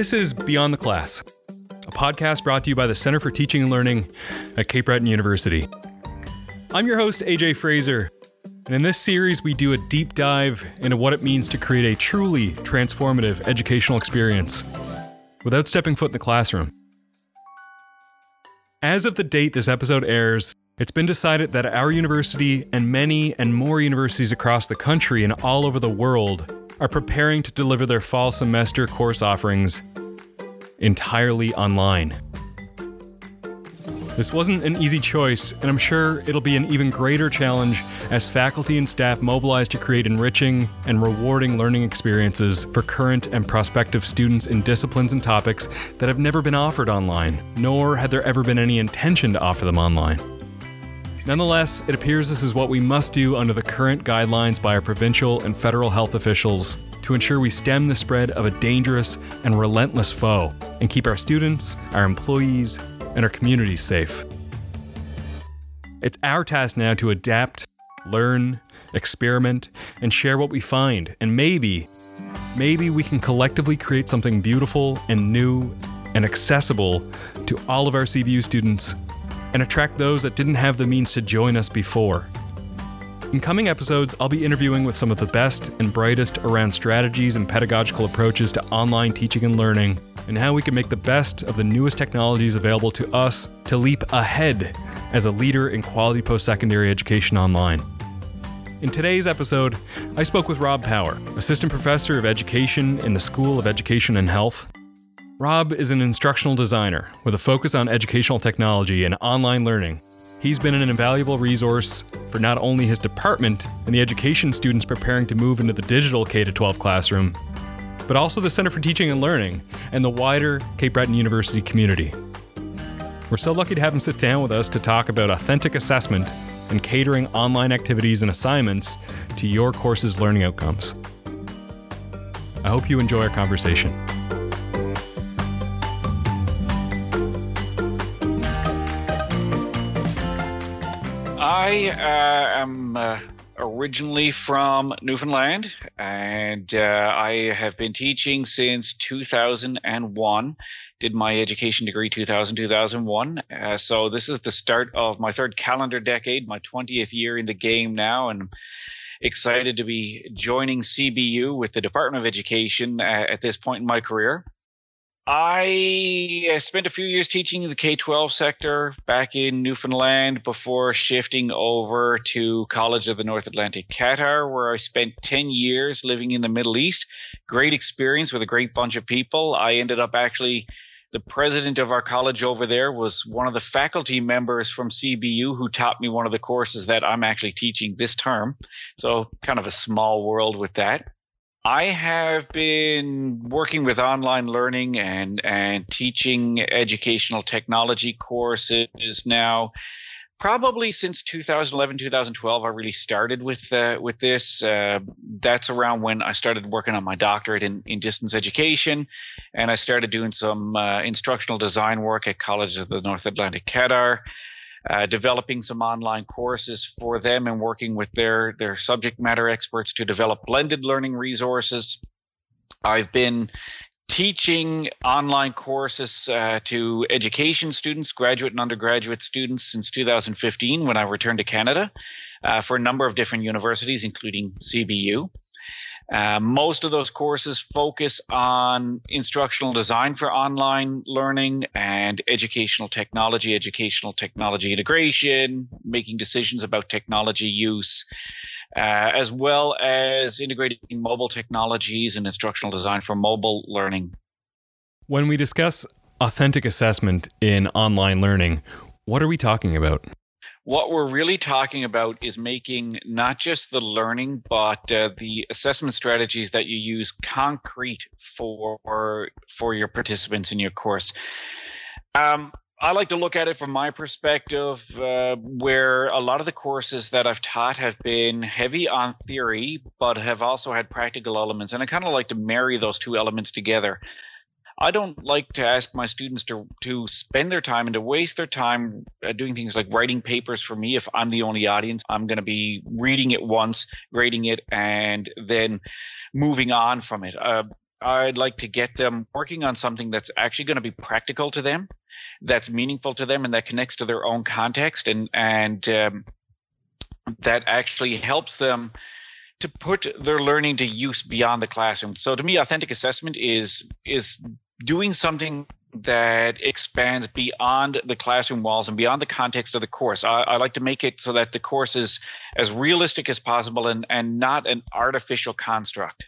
This is Beyond the Class, a podcast brought to you by the Center for Teaching and Learning at Cape Breton University. I'm your host, AJ Fraser, and in this series, we do a deep dive into what it means to create a truly transformative educational experience without stepping foot in the classroom. As of the date this episode airs, it's been decided that our university and many and more universities across the country and all over the world are preparing to deliver their fall semester course offerings entirely online. This wasn't an easy choice, and I'm sure it'll be an even greater challenge as faculty and staff mobilize to create enriching and rewarding learning experiences for current and prospective students in disciplines and topics that have never been offered online, nor had there ever been any intention to offer them online. Nonetheless, it appears this is what we must do under the current guidelines by our provincial and federal health officials to ensure we stem the spread of a dangerous and relentless foe and keep our students, our employees, and our communities safe. It's our task now to adapt, learn, experiment, and share what we find, and maybe, maybe we can collectively create something beautiful and new and accessible to all of our CBU students and attract those that didn't have the means to join us before. In coming episodes, I'll be interviewing with some of the best and brightest around strategies and pedagogical approaches to online teaching and learning, and how we can make the best of the newest technologies available to us to leap ahead as a leader in quality post secondary education online. In today's episode, I spoke with Rob Power, Assistant Professor of Education in the School of Education and Health, Rob is an instructional designer with a focus on educational technology and online learning. He's been an invaluable resource for not only his department and the education students preparing to move into the digital K 12 classroom, but also the Center for Teaching and Learning and the wider Cape Breton University community. We're so lucky to have him sit down with us to talk about authentic assessment and catering online activities and assignments to your course's learning outcomes. I hope you enjoy our conversation. I uh, am uh, originally from Newfoundland, and uh, I have been teaching since 2001. Did my education degree 2000 2001. Uh, so this is the start of my third calendar decade, my 20th year in the game now, and excited to be joining CBU with the Department of Education uh, at this point in my career. I spent a few years teaching in the K 12 sector back in Newfoundland before shifting over to College of the North Atlantic Qatar, where I spent 10 years living in the Middle East. Great experience with a great bunch of people. I ended up actually, the president of our college over there was one of the faculty members from CBU who taught me one of the courses that I'm actually teaching this term. So, kind of a small world with that. I have been working with online learning and and teaching educational technology courses now. Probably since 2011 2012 i really started with uh, with this. Uh, that's around when i started working on my doctorate in, in distance education and i started doing some uh, instructional design work at college of the north atlantic qatar uh, developing some online courses for them and working with their their subject matter experts to develop blended learning resources. I've been teaching online courses uh, to education students, graduate and undergraduate students since 2015 when I returned to Canada uh, for a number of different universities, including CBU. Uh, most of those courses focus on instructional design for online learning and educational technology, educational technology integration, making decisions about technology use, uh, as well as integrating mobile technologies and instructional design for mobile learning. When we discuss authentic assessment in online learning, what are we talking about? What we're really talking about is making not just the learning but uh, the assessment strategies that you use concrete for for your participants in your course um, I like to look at it from my perspective, uh, where a lot of the courses that I've taught have been heavy on theory, but have also had practical elements. And I kind of like to marry those two elements together. I don't like to ask my students to to spend their time and to waste their time uh, doing things like writing papers for me if I'm the only audience. I'm going to be reading it once, grading it, and then moving on from it. Uh, I'd like to get them working on something that's actually going to be practical to them, that's meaningful to them, and that connects to their own context, and and um, that actually helps them to put their learning to use beyond the classroom. So to me, authentic assessment is is doing something that expands beyond the classroom walls and beyond the context of the course. I, I, like to make it so that the course is as realistic as possible and, and not an artificial construct.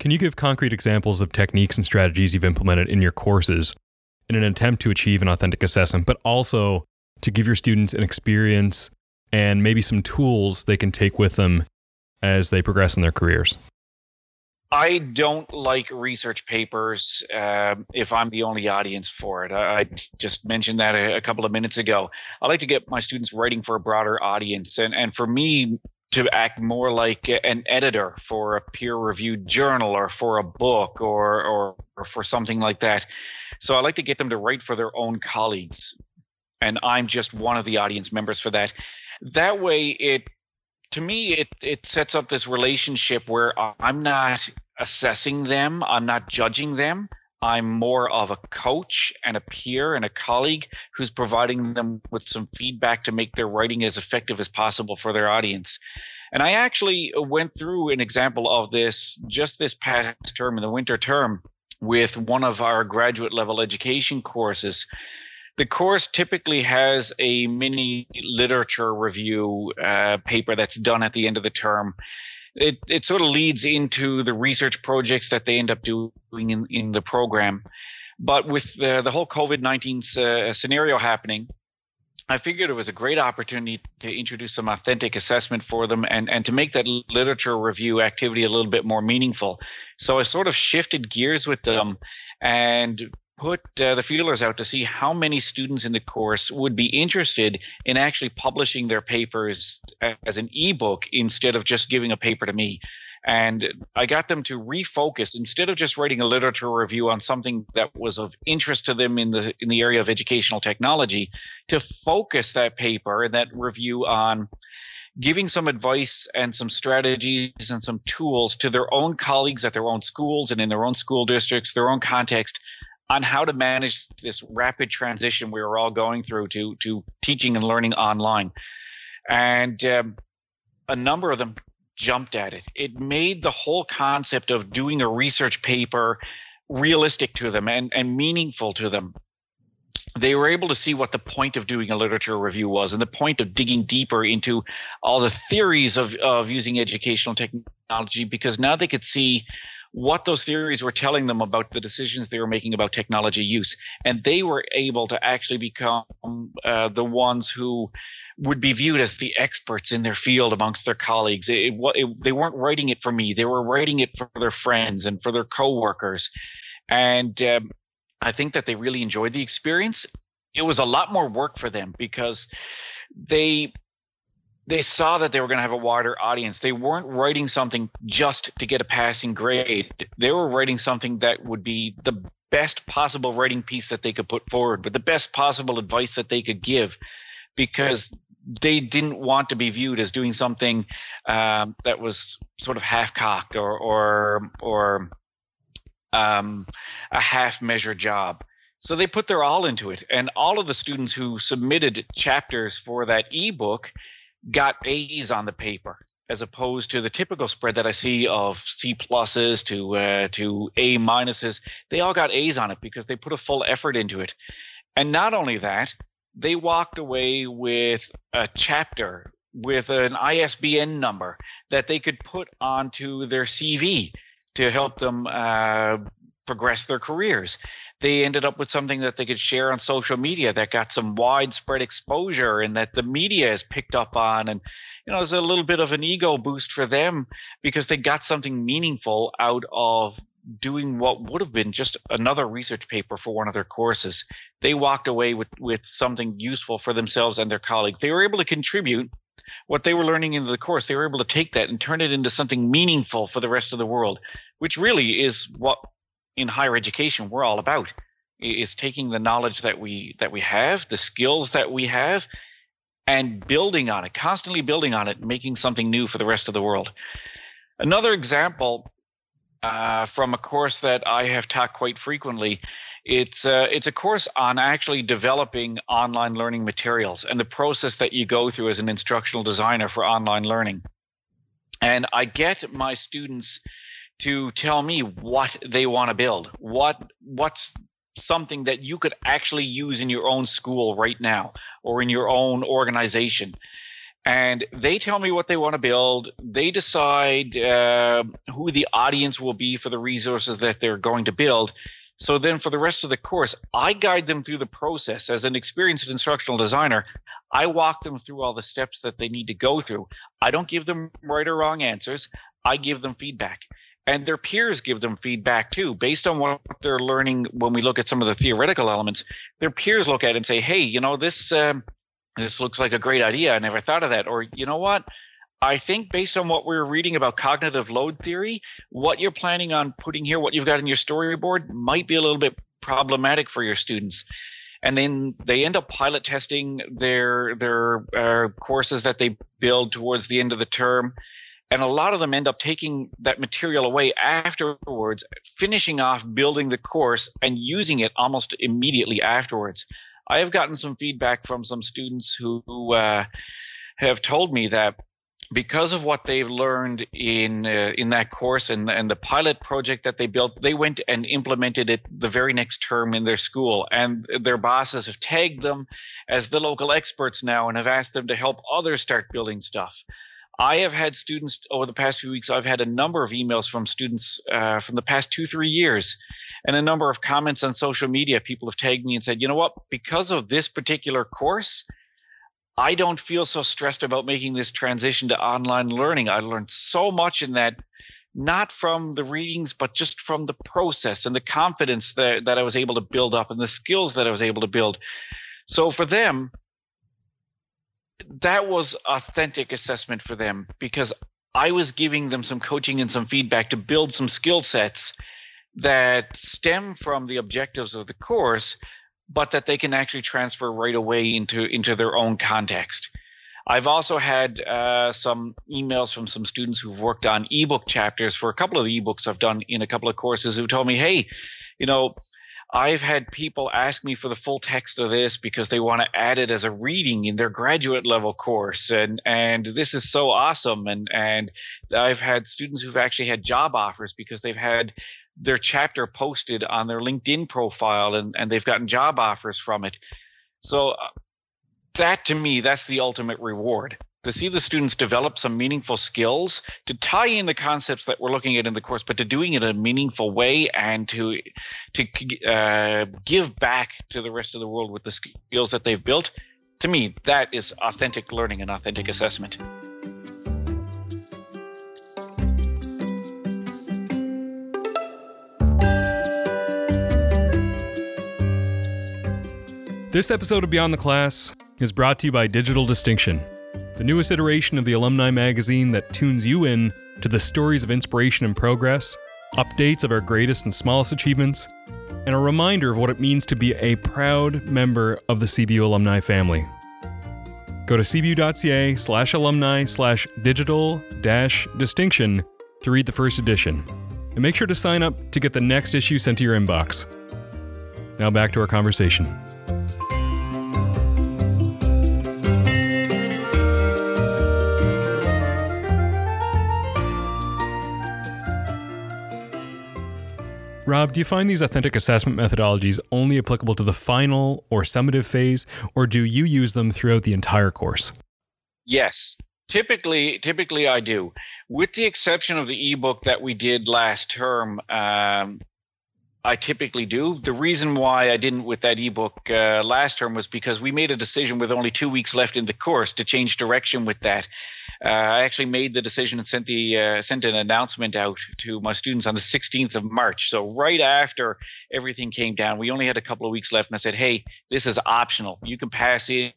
Can you give concrete examples of techniques and strategies you've implemented in your courses in an attempt to achieve an authentic assessment, but also to give your students an experience and maybe some tools they can take with them as they progress in their careers? I don't like research papers uh, if I'm the only audience for it. I, I just mentioned that a, a, couple of minutes ago. I like to get my students writing for a broader audience, and and for me to act more like an editor for a peer-reviewed journal or for a book or, or or for something like that. So I like to get them to write for their own colleagues, and I'm just one of the audience members for that. That way, it to me it it sets up this relationship where I'm not assessing them, I'm not judging them. I'm more of a coach and a peer and a colleague who's providing them with some feedback to make their writing as effective as possible for their audience. And I actually went through an example of this just this past term in the winter term with one of our graduate level education courses the course typically has a mini literature review uh, paper that's done at the end of the term. It, it sort of leads into the research projects that they end up doing in, in the program. But with the, the whole COVID 19 uh, scenario happening, I figured it was a great opportunity to introduce some authentic assessment for them and, and to make that literature review activity a little bit more meaningful. So I sort of shifted gears with them and put uh, the feelers out to see how many students in the course would be interested in actually publishing their papers as an ebook instead of just giving a paper to me. And I got them to refocus instead of just writing a literature review on something that was of interest to them in the in the area of educational technology, to focus that paper and that review on giving some advice and some strategies and some tools to their own colleagues at their own schools and in their own school districts, their own context on how to manage this rapid transition we were all going through to to teaching and learning online, and um, a number of them jumped at it. It made the whole concept of doing a research paper realistic to them and, and meaningful to them. They were able to see what the point of doing a literature review was and the point of digging deeper into all the theories of, of using educational technology because now they could see what those theories were telling them about the decisions they were making about technology use. And they were able to actually become uh, the ones who would be viewed as the experts in their field amongst their colleagues. It, it, it, they weren't writing it for me; they were writing it for their friends and for their coworkers. And um, I think that they really enjoyed the experience. It was a lot more work for them because they they saw that they were going to have a wider audience. They weren't writing something just to get a passing grade. They were writing something that would be the best possible writing piece that they could put forward, but the best possible advice that they could give, because they didn't want to be viewed as doing something um, that was sort of half-cocked or or or um, a half measure job. So they put their all into it, and all of the students who submitted chapters for that ebook got A's on the paper as opposed to the typical spread that I see of C pluses to uh, to A minuses. They all got A's on it because they put a full effort into it. And not only that, they walked away with a chapter with an ISBN number that they could put onto their CV to help them uh, progress their careers they ended up with something that they could share on social media that got some widespread exposure and that the media has picked up on. And you know it's a little bit of an ego boost for them because they got something meaningful out of doing what would have been just another research paper for one of their courses. They walked away with with something useful for themselves and their colleagues they were able to contribute what they were learning into the course. They were able to take that and turn it into something meaningful for the rest of the world which really is what in higher education we're all about is taking the knowledge that we that we have, the skills that we have, and building on it, constantly building on it, making something new for the rest of the world. Another example uh, from a course that I have taught quite frequently. It's uh, it's a course on actually developing online learning materials and the process that you go through as an instructional designer for online learning. And I get my students to tell me what they want to build. What what's something that you could actually use in your own school right now or in your own organization and they tell me what they want to build. They decide uh, who the audience will be for the resources that they're going to build. So then, for the rest of the course, I guide them through the process. As an experienced instructional designer, I walk them through all the steps that they need to go through. I don't give them right or wrong answers. I give them feedback and their peers give them feedback too based on what they're learning when we look at some of the theoretical elements. Their peers look at it and say hey you know this um, this looks like a great idea. I never thought of that. Or you know what? I think based on what we're reading about cognitive load theory what you're planning on putting here what you've got in your storyboard might be a little bit problematic for your students. And then they end up pilot testing their their uh, courses that they build towards the end of the term and a lot of them end up taking that material away afterwards finishing off building the course and using it almost immediately afterwards. I have gotten some feedback from some students who, who uh, have told me that because of what they've learned in uh, in that course and and the pilot project that they built they went and implemented it the very next term in their school. And their bosses have tagged them as the local experts now and have asked them to help others start building stuff I have had students over the past few weeks. I've had a number of emails from students uh, from the past two, three years, and a number of comments on social media. People have tagged me and said, "You know what? Because of this particular course, I don't feel so stressed about making this transition to online learning. I learned so much in that." Not from the readings, but just from the process and the confidence that, that I was able to build up and the skills that I was able to build. So for them, that was authentic assessment for them because I was giving them some coaching and some feedback to build some skill sets that stem from the objectives of the course, but that they can actually transfer right away into into their own context. I've also had uh, some emails from some students who've worked on ebook chapters for a couple of the ebooks I've done in a couple of courses who told me, "Hey, you know, I've had people ask me for the full text of this because they want to add it as a reading in their graduate level course and and this is so awesome and and I've had students who've actually had job offers because they've had their chapter posted on their LinkedIn profile and and they've gotten job offers from it. So uh, that to me that's the ultimate reward to see the students develop some meaningful skills to tie in the concepts that we're looking at in the course, but to doing it in a meaningful way and to to uh, give back to the rest of the world with the skills that they've built. To me, that is authentic learning and authentic assessment. This episode of Beyond the Class is brought to you by Digital Distinction the newest iteration of the alumni magazine that tunes you in to the stories of inspiration and progress, updates of our greatest and smallest achievements, and a reminder of what it means to be a proud member of the CBU alumni family. Go to cbu.ca slash alumni slash digital dash distinction to read the first edition. And make sure to sign up to get the next issue sent to your inbox. Now back to our conversation. Rob, do you find these authentic assessment methodologies only applicable to the final or summative phase, or do you use them throughout the entire course? Yes. Typically, typically I do, with the exception of the ebook that we did last term. Um, I typically do. The reason why I didn't with that ebook uh, last term was because we made a decision with only two weeks left in the course to change direction with that. Uh, I actually made the decision and sent the uh, sent an announcement out to my students on the 16th of March. So right after everything came down, we only had a couple of weeks left, and I said, "Hey, this is optional. You can pass in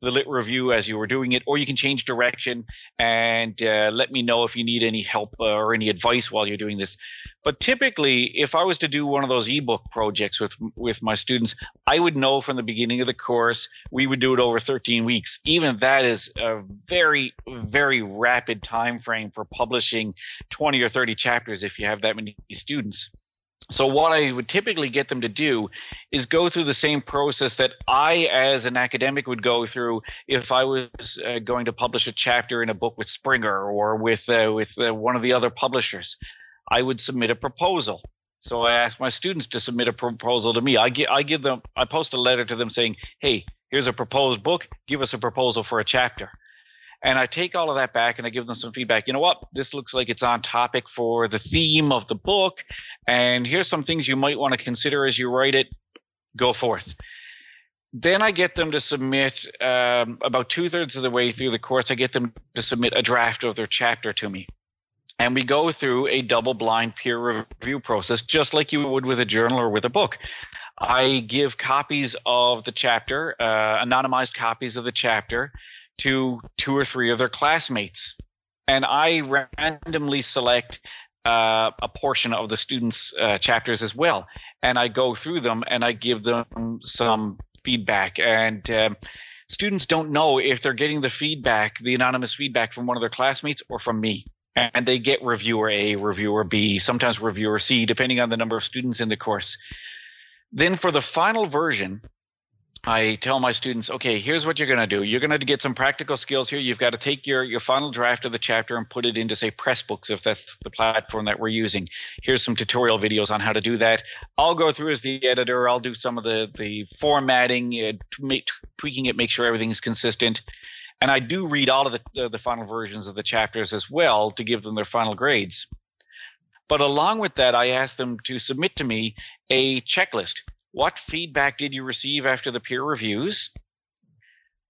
the lit review as you were doing it, or you can change direction and uh, let me know if you need any help uh, or any advice while you're doing this." But typically, if I was to do one of those ebook projects with with my students, I would know from the beginning of the course we would do it over 13 weeks. Even that is a very very rapid time frame for publishing 20 or 30 chapters if you have that many students. So what I would typically get them to do is go through the same process that I, as an academic, would go through if I was uh, going to publish a chapter in a book with Springer or with uh, with uh, one of the other publishers. I would submit a proposal. So I ask my students to submit a proposal to me. I give, I give them, I post a letter to them saying, "Hey, here's a proposed book. Give us a proposal for a chapter." And I take all of that back and I give them some feedback. You know what? This looks like it's on topic for the theme of the book. And here's some things you might want to consider as you write it. Go forth. Then I get them to submit um, about two thirds of the way through the course. I get them to submit a draft of their chapter to me. And we go through a double blind peer review process, just like you would with a journal or with a book. I give copies of the chapter, uh, anonymized copies of the chapter to two or three of their classmates. And I randomly select uh, a portion of the students' uh, chapters as well. And I go through them and I give them some feedback. And um, students don't know if they're getting the feedback, the anonymous feedback from one of their classmates or from me. And they get reviewer A, reviewer B, sometimes reviewer C, depending on the number of students in the course. Then for the final version, I tell my students, okay, here's what you're going to do. You're going to get some practical skills here. You've got to take your, your final draft of the chapter and put it into, say, Pressbooks, if that's the platform that we're using. Here's some tutorial videos on how to do that. I'll go through as the editor. I'll do some of the, the formatting, uh, tweaking it, make sure everything's consistent. And I do read all of the, uh, the final versions of the chapters as well to give them their final grades. But along with that, I ask them to submit to me a checklist what feedback did you receive after the peer reviews?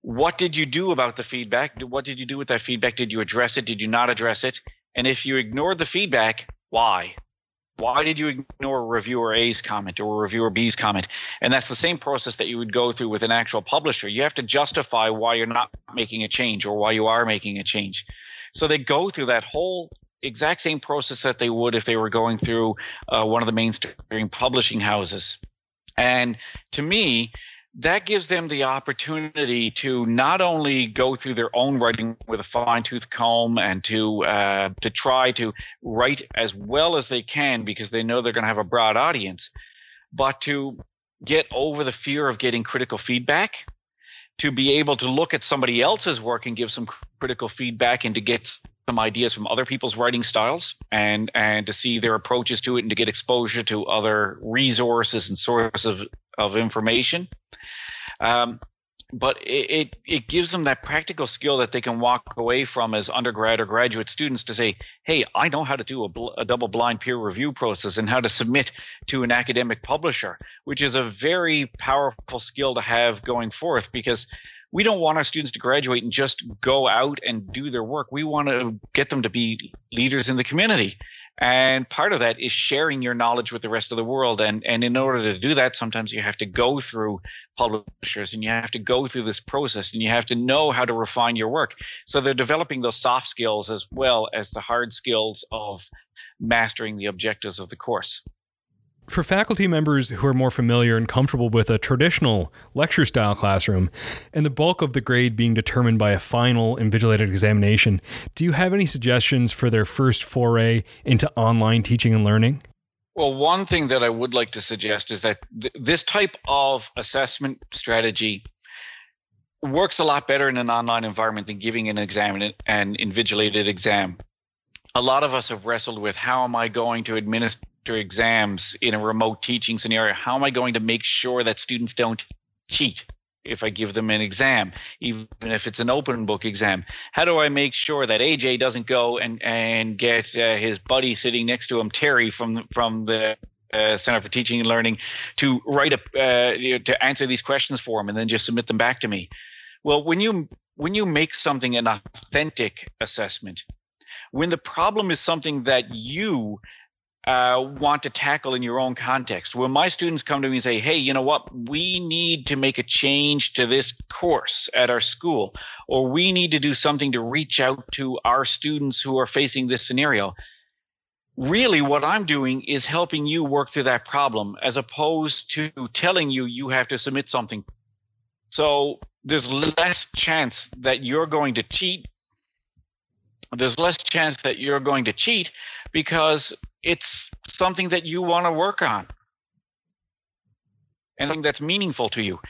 What did you do about the feedback? What did you do with that feedback? Did you address it? Did you not address it? And if you ignored the feedback, why? Why did you ignore reviewer A's comment or reviewer B's comment? And that's the same process that you would go through with an actual publisher. You have to justify why you're not making a change or why you are making a change. So they go through that whole exact same process that they would if they were going through uh, one of the mainstream publishing houses. And to me, that gives them the opportunity to not only go through their own writing with a fine tooth comb and to uh, to try to write as well as they can because they know they're going to have a broad audience, but to get over the fear of getting critical feedback, to be able to look at somebody else's work and give some critical feedback and to get some ideas from other people's writing styles and and to see their approaches to it and to get exposure to other resources and sources of, of information. Um, but it, it, it gives them that practical skill that they can walk away from as undergrad or graduate students to say, hey, I know how to do a, bl- a double blind peer review process and how to submit to an academic publisher, which is a very powerful skill to have going forth because we don't want our students to graduate and just go out and do their work. We want to get them to be leaders in the community. And part of that is sharing your knowledge with the rest of the world. And, and in order to do that, sometimes you have to go through publishers and you have to go through this process and you have to know how to refine your work. So they're developing those soft skills as well as the hard skills of mastering the objectives of the course. For faculty members who are more familiar and comfortable with a traditional lecture style classroom, and the bulk of the grade being determined by a final invigilated examination, do you have any suggestions for their first foray into online teaching and learning? Well, one thing that I would like to suggest is that th- this type of assessment strategy works a lot better in an online environment than giving an exam, an invigilated exam. A lot of us have wrestled with how am I going to administer exams in a remote teaching scenario, how am I going to make sure that students don't cheat if I give them an exam, even if it's an open book exam? How do I make sure that AJ doesn't go and and get uh, his buddy sitting next to him, Terry from from the uh, Center for Teaching and Learning, to write a uh, you know, to answer these questions for him and then just submit them back to me? Well, when you when you make something an authentic assessment, when the problem is something that you uh, want to tackle in your own context. When my students come to me and say, hey, you know what, we need to make a change to this course at our school, or we need to do something to reach out to our students who are facing this scenario. Really, what I'm doing is helping you work through that problem as opposed to telling you you have to submit something. So there's less chance that you're going to cheat there's less chance that you're going to cheat because it's something that you want to work on anything that's meaningful to you.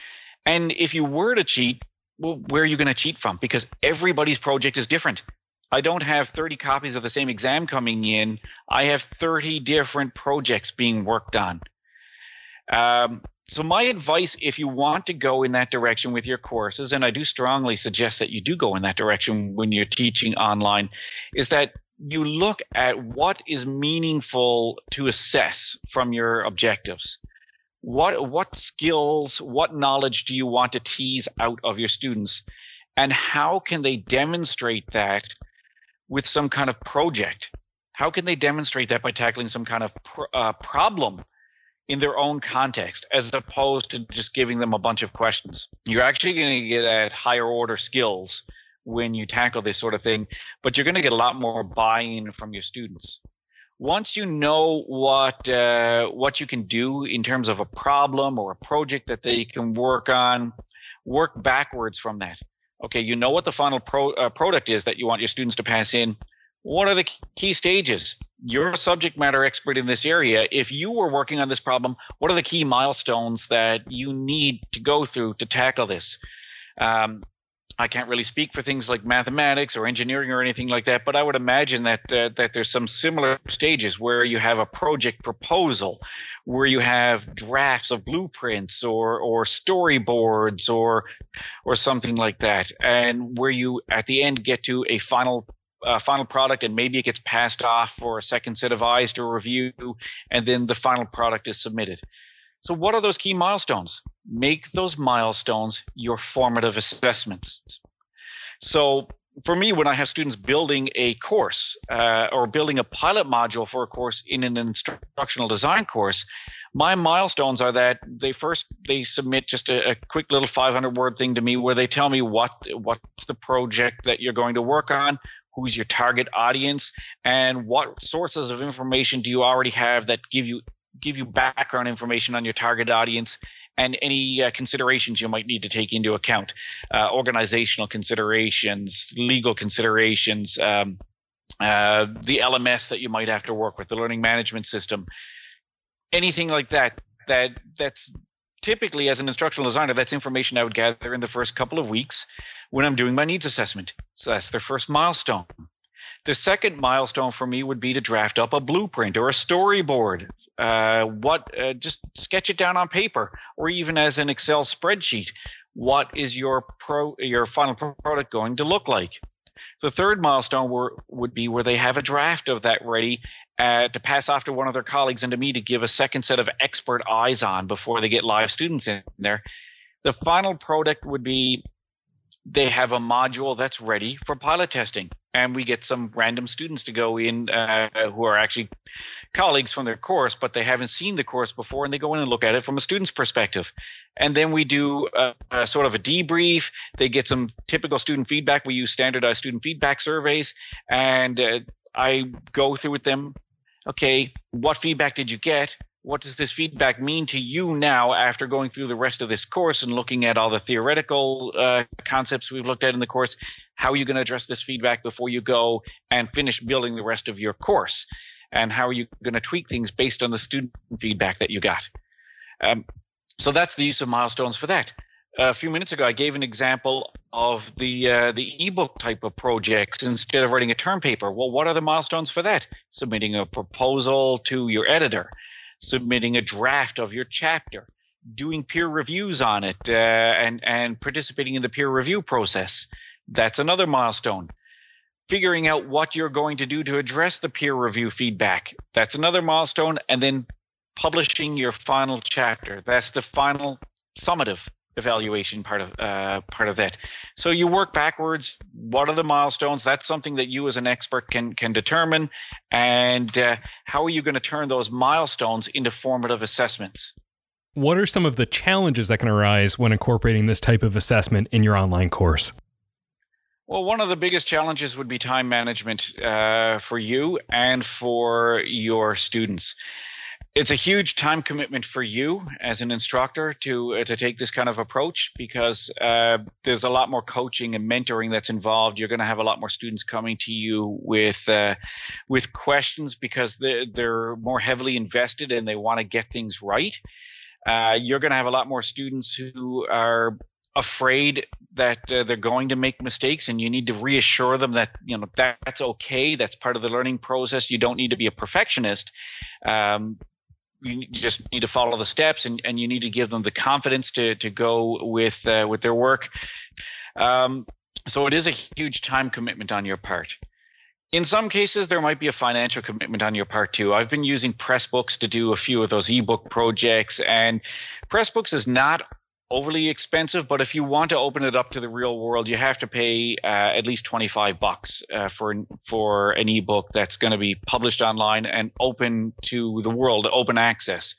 And if you were to cheat, well, where are you going to cheat from? Because everybody's project is different. I don't have 30 copies of the same exam coming in. I have 30 different projects being worked on. Um, so, my advice, if you want to go in that direction with your courses, and I do strongly suggest that you do go in that direction when you're teaching online, is that you look at what is meaningful to assess from your objectives what what skills, what knowledge do you want to tease out of your students, and how can they demonstrate that with some kind of project? How can they demonstrate that by tackling some kind of pr- uh, problem in their own context, as opposed to just giving them a bunch of questions? You're actually going to get at higher order skills when you tackle this sort of thing, but you're going to get a lot more buy-in from your students once you know what uh, what you can do in terms of a problem or a project that they can work on, work backwards from that. Okay, you know what the final pro, uh, product is that you want your students to pass in. What are the key stages? You're a subject matter expert in this area. If you were working on this problem, what are the key milestones that you need to go through to tackle this? Um, I can't really speak for things like mathematics or engineering or anything like that, but I would imagine that uh, that there's some similar stages where you have a project proposal, where you have drafts of blueprints or or storyboards or or something like that, and where you at the end get to a final uh, final product and maybe it gets passed off for a second set of eyes to review, and then the final product is submitted. So, what are those key milestones? Make those milestones your formative assessments. So, for me, when I have students building a course uh, or building a pilot module for a course in an instructional design course, my milestones are that they first they submit just a, a, quick little 500 word thing to me where they tell me what what's the project that you're going to work on who's your target audience and what sources of information do you already have that give you give you background information on your target audience and any uh, considerations you might need to take into account? Uh, organizational considerations legal considerations um, uh, the lms that you might have to work with the learning management system anything like that that that's typically as an instructional designer that's information i would gather in the first couple of weeks when i'm doing my needs assessment so that's their first milestone the second milestone for me would be to draft up a blueprint or a storyboard. Uh, what uh, just sketch it down on paper or even as an Excel spreadsheet. What is your pro your final product going to look like? The third milestone were, would be where they have a draft of that ready uh, to pass off to one of their colleagues and to me to give a second set of expert eyes on before they get live students in there. The final product would be they have a module that's ready for pilot testing and we get some random students to go in uh, who are actually colleagues from their course, but they haven't seen the course before, and they go in and look at it from a student's perspective. And then we do a, a sort of a debrief. They get some typical student feedback. We use standardized student feedback surveys, and uh, I go through with them. Okay, what feedback did you get? what does this feedback mean to you now after going through the rest of this course and looking at all the theoretical uh, concepts we've looked at in the course? How are you going to address this feedback before you go and finish building the rest of your course? And how are you going to tweak things based on the student feedback that you got? Um, so that's the use of milestones for that. A few minutes ago, I gave an example of the uh, the ebook type of projects instead of writing a term paper. Well, what are the milestones for that? Submitting a proposal to your editor submitting a draft of your chapter, doing peer reviews on it, uh, and and participating in the peer review process. That's another milestone. Figuring out what you're going to do to address the peer review feedback. That's another milestone, and then publishing your final chapter. That's the final summative evaluation part of uh, part of that. So you work backwards. What are the milestones? That's something that you as an expert can can determine. And uh, how are you going to turn those milestones into formative assessments? What are some of the challenges that can arise when incorporating this type of assessment in your online course? Well, one of the biggest challenges would be time management uh, for you and for your students it's a huge time commitment for you as an instructor to uh, to take this kind of approach because uh, there's a lot more coaching and mentoring that's involved. You're going to have a lot more students coming to you with uh, with questions because they're, they're more heavily invested and they want to get things right. Uh, you're going to have a lot more students who are afraid that uh, they're going to make mistakes and you need to reassure them that you know that, that's okay that's part of the learning process you don't need to be a perfectionist um, you just need to follow the steps and, and you need to give them the confidence to, to go with uh, with their work. Um, so it is a huge time commitment on your part. In some cases there might be a financial commitment on your part too. I've been using pressbooks to do a few of those ebook projects and pressbooks is not overly expensive, but if you want to open it up to the real world, you have to pay uh, at least 25 bucks uh, for for an ebook that's going to be published online and open to the world, open access.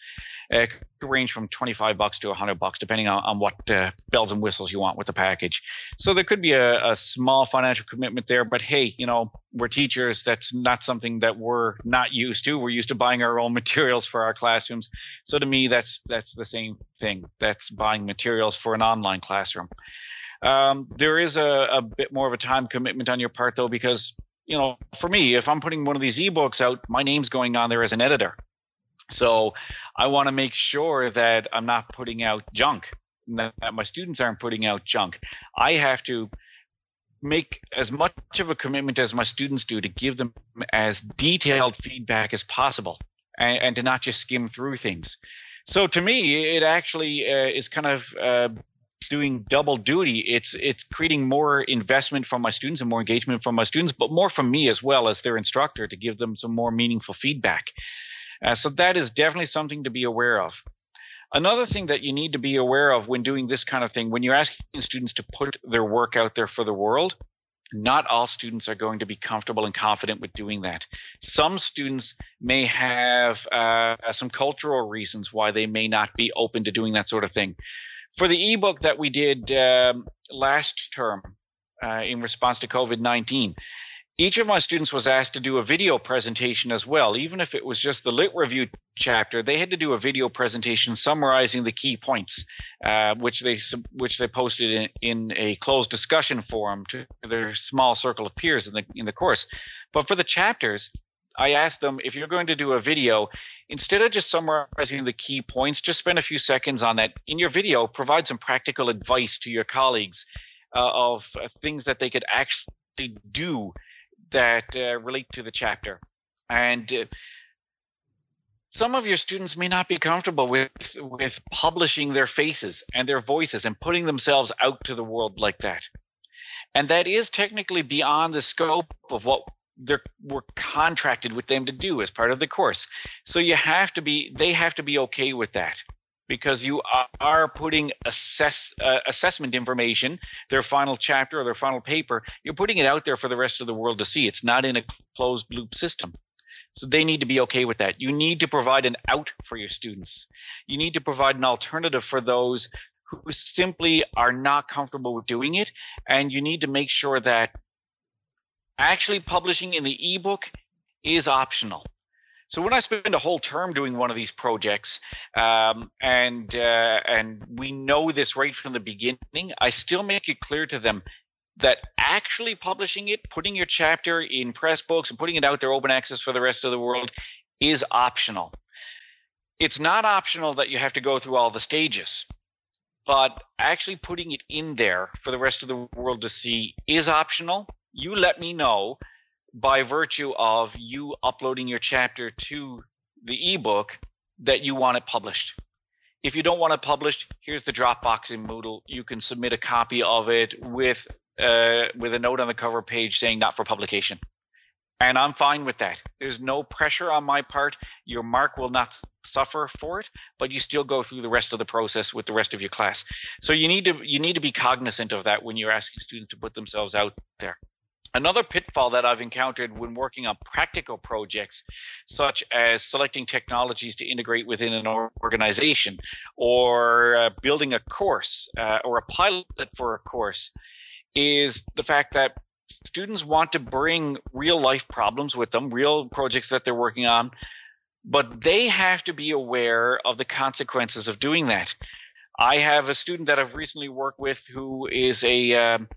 It could range from 25 bucks to 100 bucks, depending on, on what uh, bells and whistles you want with the package. So there could be a, a, small financial commitment there, but hey, you know, we're teachers. That's not something that we're not used to. We're used to buying our own materials for our classrooms. So to me, that's that's the same thing. That's buying materials for an online classroom. Um, there is a, a bit more of a time commitment on your part, though, because you know, for me, if I'm putting one of these ebooks out, my name's going on there as an editor. So I want to make sure that I'm not putting out junk, that my students aren't putting out junk. I have to make as much of a commitment as my students do to give them as detailed feedback as possible and, and to not just skim through things. So to me, it actually uh, is kind of uh, doing double duty. It's it's creating more investment from my students and more engagement from my students, but more from me as well as their instructor to give them some more meaningful feedback. Uh, so that is definitely something to be aware of. Another thing that you need to be aware of when doing this kind of thing, when you're asking students to put their work out there for the world, not all students are going to be comfortable and confident with doing that. Some students may have uh, some cultural reasons why they may not be open to doing that sort of thing. For the ebook that we did um, last term uh, in response to COVID 19, each of my students was asked to do a video presentation as well. Even if it was just the lit review chapter, they had to do a video presentation summarizing the key points, uh, which they which they posted in, in, a closed discussion forum to their small circle of peers in the in the course. But for the chapters, I asked them if you're going to do a video, instead of just summarizing the key points, just spend a few seconds on that. In your video, provide some practical advice to your colleagues uh, of uh, things that they could actually do that uh, relate to the chapter. And uh, some of your students may not be comfortable with with publishing their faces and their voices and putting themselves out to the world like that. And that is technically beyond the scope of what they're we're contracted with them to do as part of the course. So you have to be they have to be okay with that because you are putting assess, uh, assessment information, their final chapter or their final paper, you're putting it out there for the rest of the world to see. It's not in a closed loop system. So they need to be okay with that. You need to provide an out for your students. You need to provide an alternative for those who simply are not comfortable with doing it. And you need to make sure that actually publishing in the ebook is optional. So when I spend a whole term doing one of these projects, um, and uh, and we know this right from the beginning, I still make it clear to them that actually publishing it, putting your chapter in Pressbooks and putting it out there open access for the rest of the world is optional. It's not optional that you have to go through all the stages, but actually putting it in there for the rest of the world to see is optional. You let me know by virtue of you uploading your chapter to the ebook that you want it published. If you don't want it published, here's the Dropbox in Moodle. You can submit a copy of it with uh, with a note on the cover page saying not for publication. And I'm fine with that. There's no pressure on my part. Your mark will not suffer for it, but you still go through the rest of the process with the rest of your class. So you need to you need to be cognizant of that when you're asking students to put themselves out there. Another pitfall that I've encountered when working on practical projects, such as selecting technologies to integrate within an organization, or uh, building a course uh, or a pilot for a course, is the fact that students want to bring real life problems with them, real projects that they're working on, but they have to be aware of the consequences of doing that. I have a student that I've recently worked with who is a um,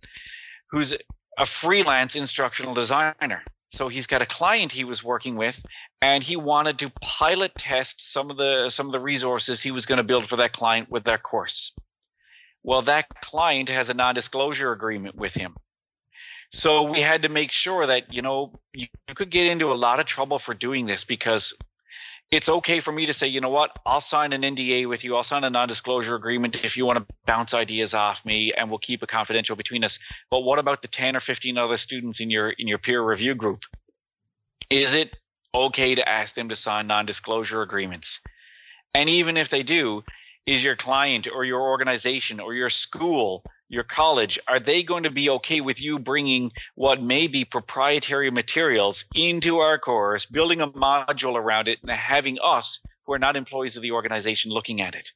who's a freelance instructional designer. So he's got a client he was working with, and he wanted to pilot test some of the some of the resources he was going to build for that client with that course. Well, that client has a non-disclosure agreement with him. So we had to make sure that, you know, you, you could get into a lot of trouble for doing this because it's okay for me to say, you know what, I'll sign an NDA with you. I'll sign a non-disclosure agreement if you want to bounce ideas off me, and we'll keep it confidential between us. But what about the ten or fifteen other students in your in your peer review group? Is it okay to ask them to sign non-disclosure agreements? And even if they do, is your client or your organization or your school your college, are they going to be okay with you bringing what may be proprietary materials into our course, building a module around it, and having us, who are not employees of the organization, looking at it?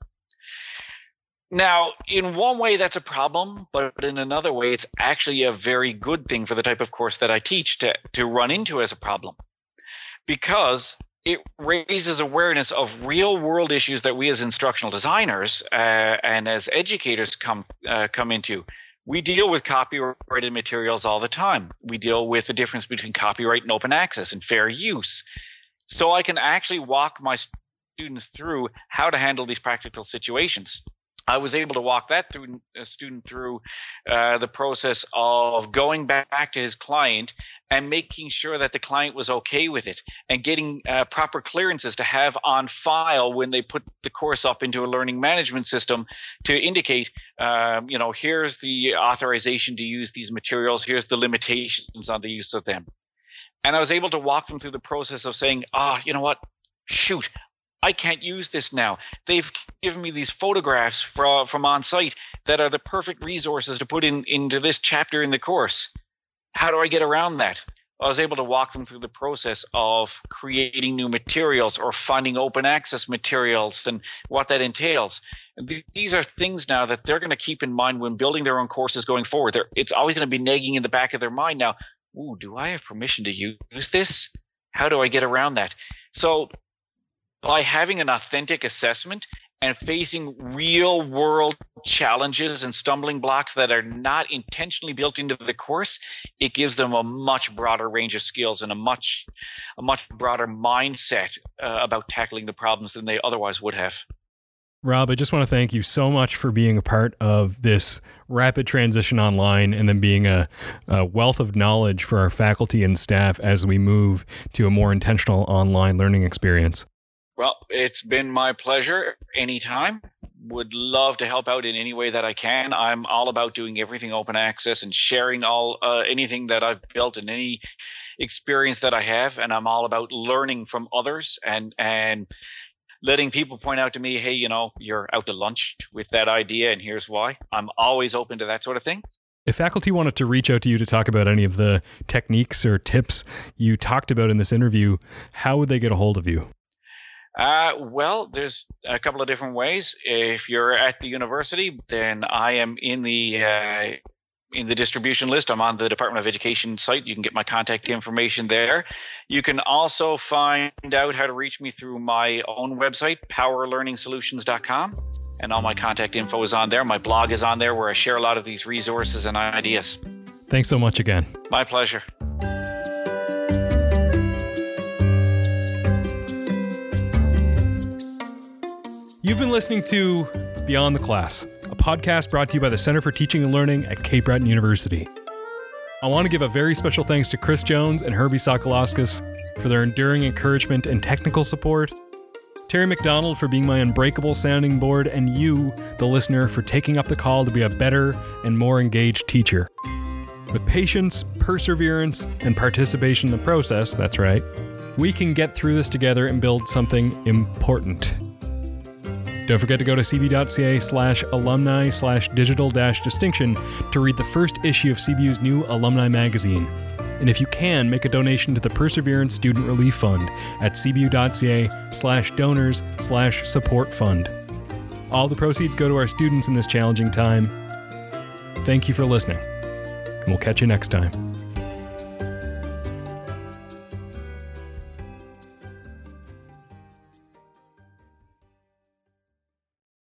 Now, in one way, that's a problem, but in another way, it's actually a very good thing for the type of course that I teach to, to run into as a problem. Because it raises awareness of real world issues that we as instructional designers uh, and as educators come uh, come into. We deal with copyrighted materials all the time. We deal with the difference between copyright and open access and fair use. So I can actually walk my students through how to handle these practical situations. I was able to walk that through a student through uh, the process of going back to his client and making sure that the client was okay with it and getting uh, proper clearances to have on file when they put the course up into a learning management system to indicate, um, you know, here's the authorization to use these materials, here's the limitations on the use of them. And I was able to walk them through the process of saying, ah, oh, you know what? Shoot, I can't use this now. They've given me these photographs from from on site that are the perfect resources to put in into this chapter in the course. How do I get around that? I was able to walk them through the process of creating new materials or finding open access materials and what that entails. these are things now that they're going to keep in mind when building their own courses going forward. They're, it's always going to be nagging in the back of their mind now. Ooh, do I have permission to use this? How do I get around that? So by having an authentic assessment and facing real world challenges and stumbling blocks that are not intentionally built into the course it gives them a much broader range of skills and a much a much broader mindset uh, about tackling the problems than they otherwise would have Rob, I just want to thank you so much for being a part of this rapid transition online and then being a, a, wealth of knowledge for our faculty and staff as we move to a more intentional online learning experience. Well, it's been my pleasure anytime. Would love to help out in any way that I can. I'm all about doing everything open access and sharing all uh, anything that I've built and any experience that I have, and I'm all about learning from others and and letting people point out to me, hey, you know, you're out to lunch with that idea, and here's why. I'm always open to that sort of thing. If faculty wanted to reach out to you to talk about any of the techniques or tips you talked about in this interview, how would they get a hold of you? Uh, well, there's a couple of different ways. If you're at the university, then I am in the uh, in the distribution list. I'm on the Department of Education site. You can get my contact information there. You can also find out how to reach me through my own website, powerlearningsolutions.com. And all my contact info is on there. My blog is on there where I share a lot of these resources and ideas. Thanks so much again. My pleasure. You've been listening to Beyond the Class, a podcast brought to you by the Center for Teaching and Learning at Cape Breton University. I want to give a very special thanks to Chris Jones and Herbie Sakalauskas for their enduring encouragement and technical support, Terry McDonald for being my unbreakable sounding board, and you, the listener, for taking up the call to be a better and more engaged teacher. With patience, perseverance, and participation in the process, that's right, we can get through this together and build something important. Don't forget to go to cb.ca slash alumni slash digital dash distinction to read the first issue of CBU's new alumni magazine. And if you can, make a donation to the Perseverance Student Relief Fund at cbu.ca slash donors slash support fund. All the proceeds go to our students in this challenging time. Thank you for listening, and we'll catch you next time.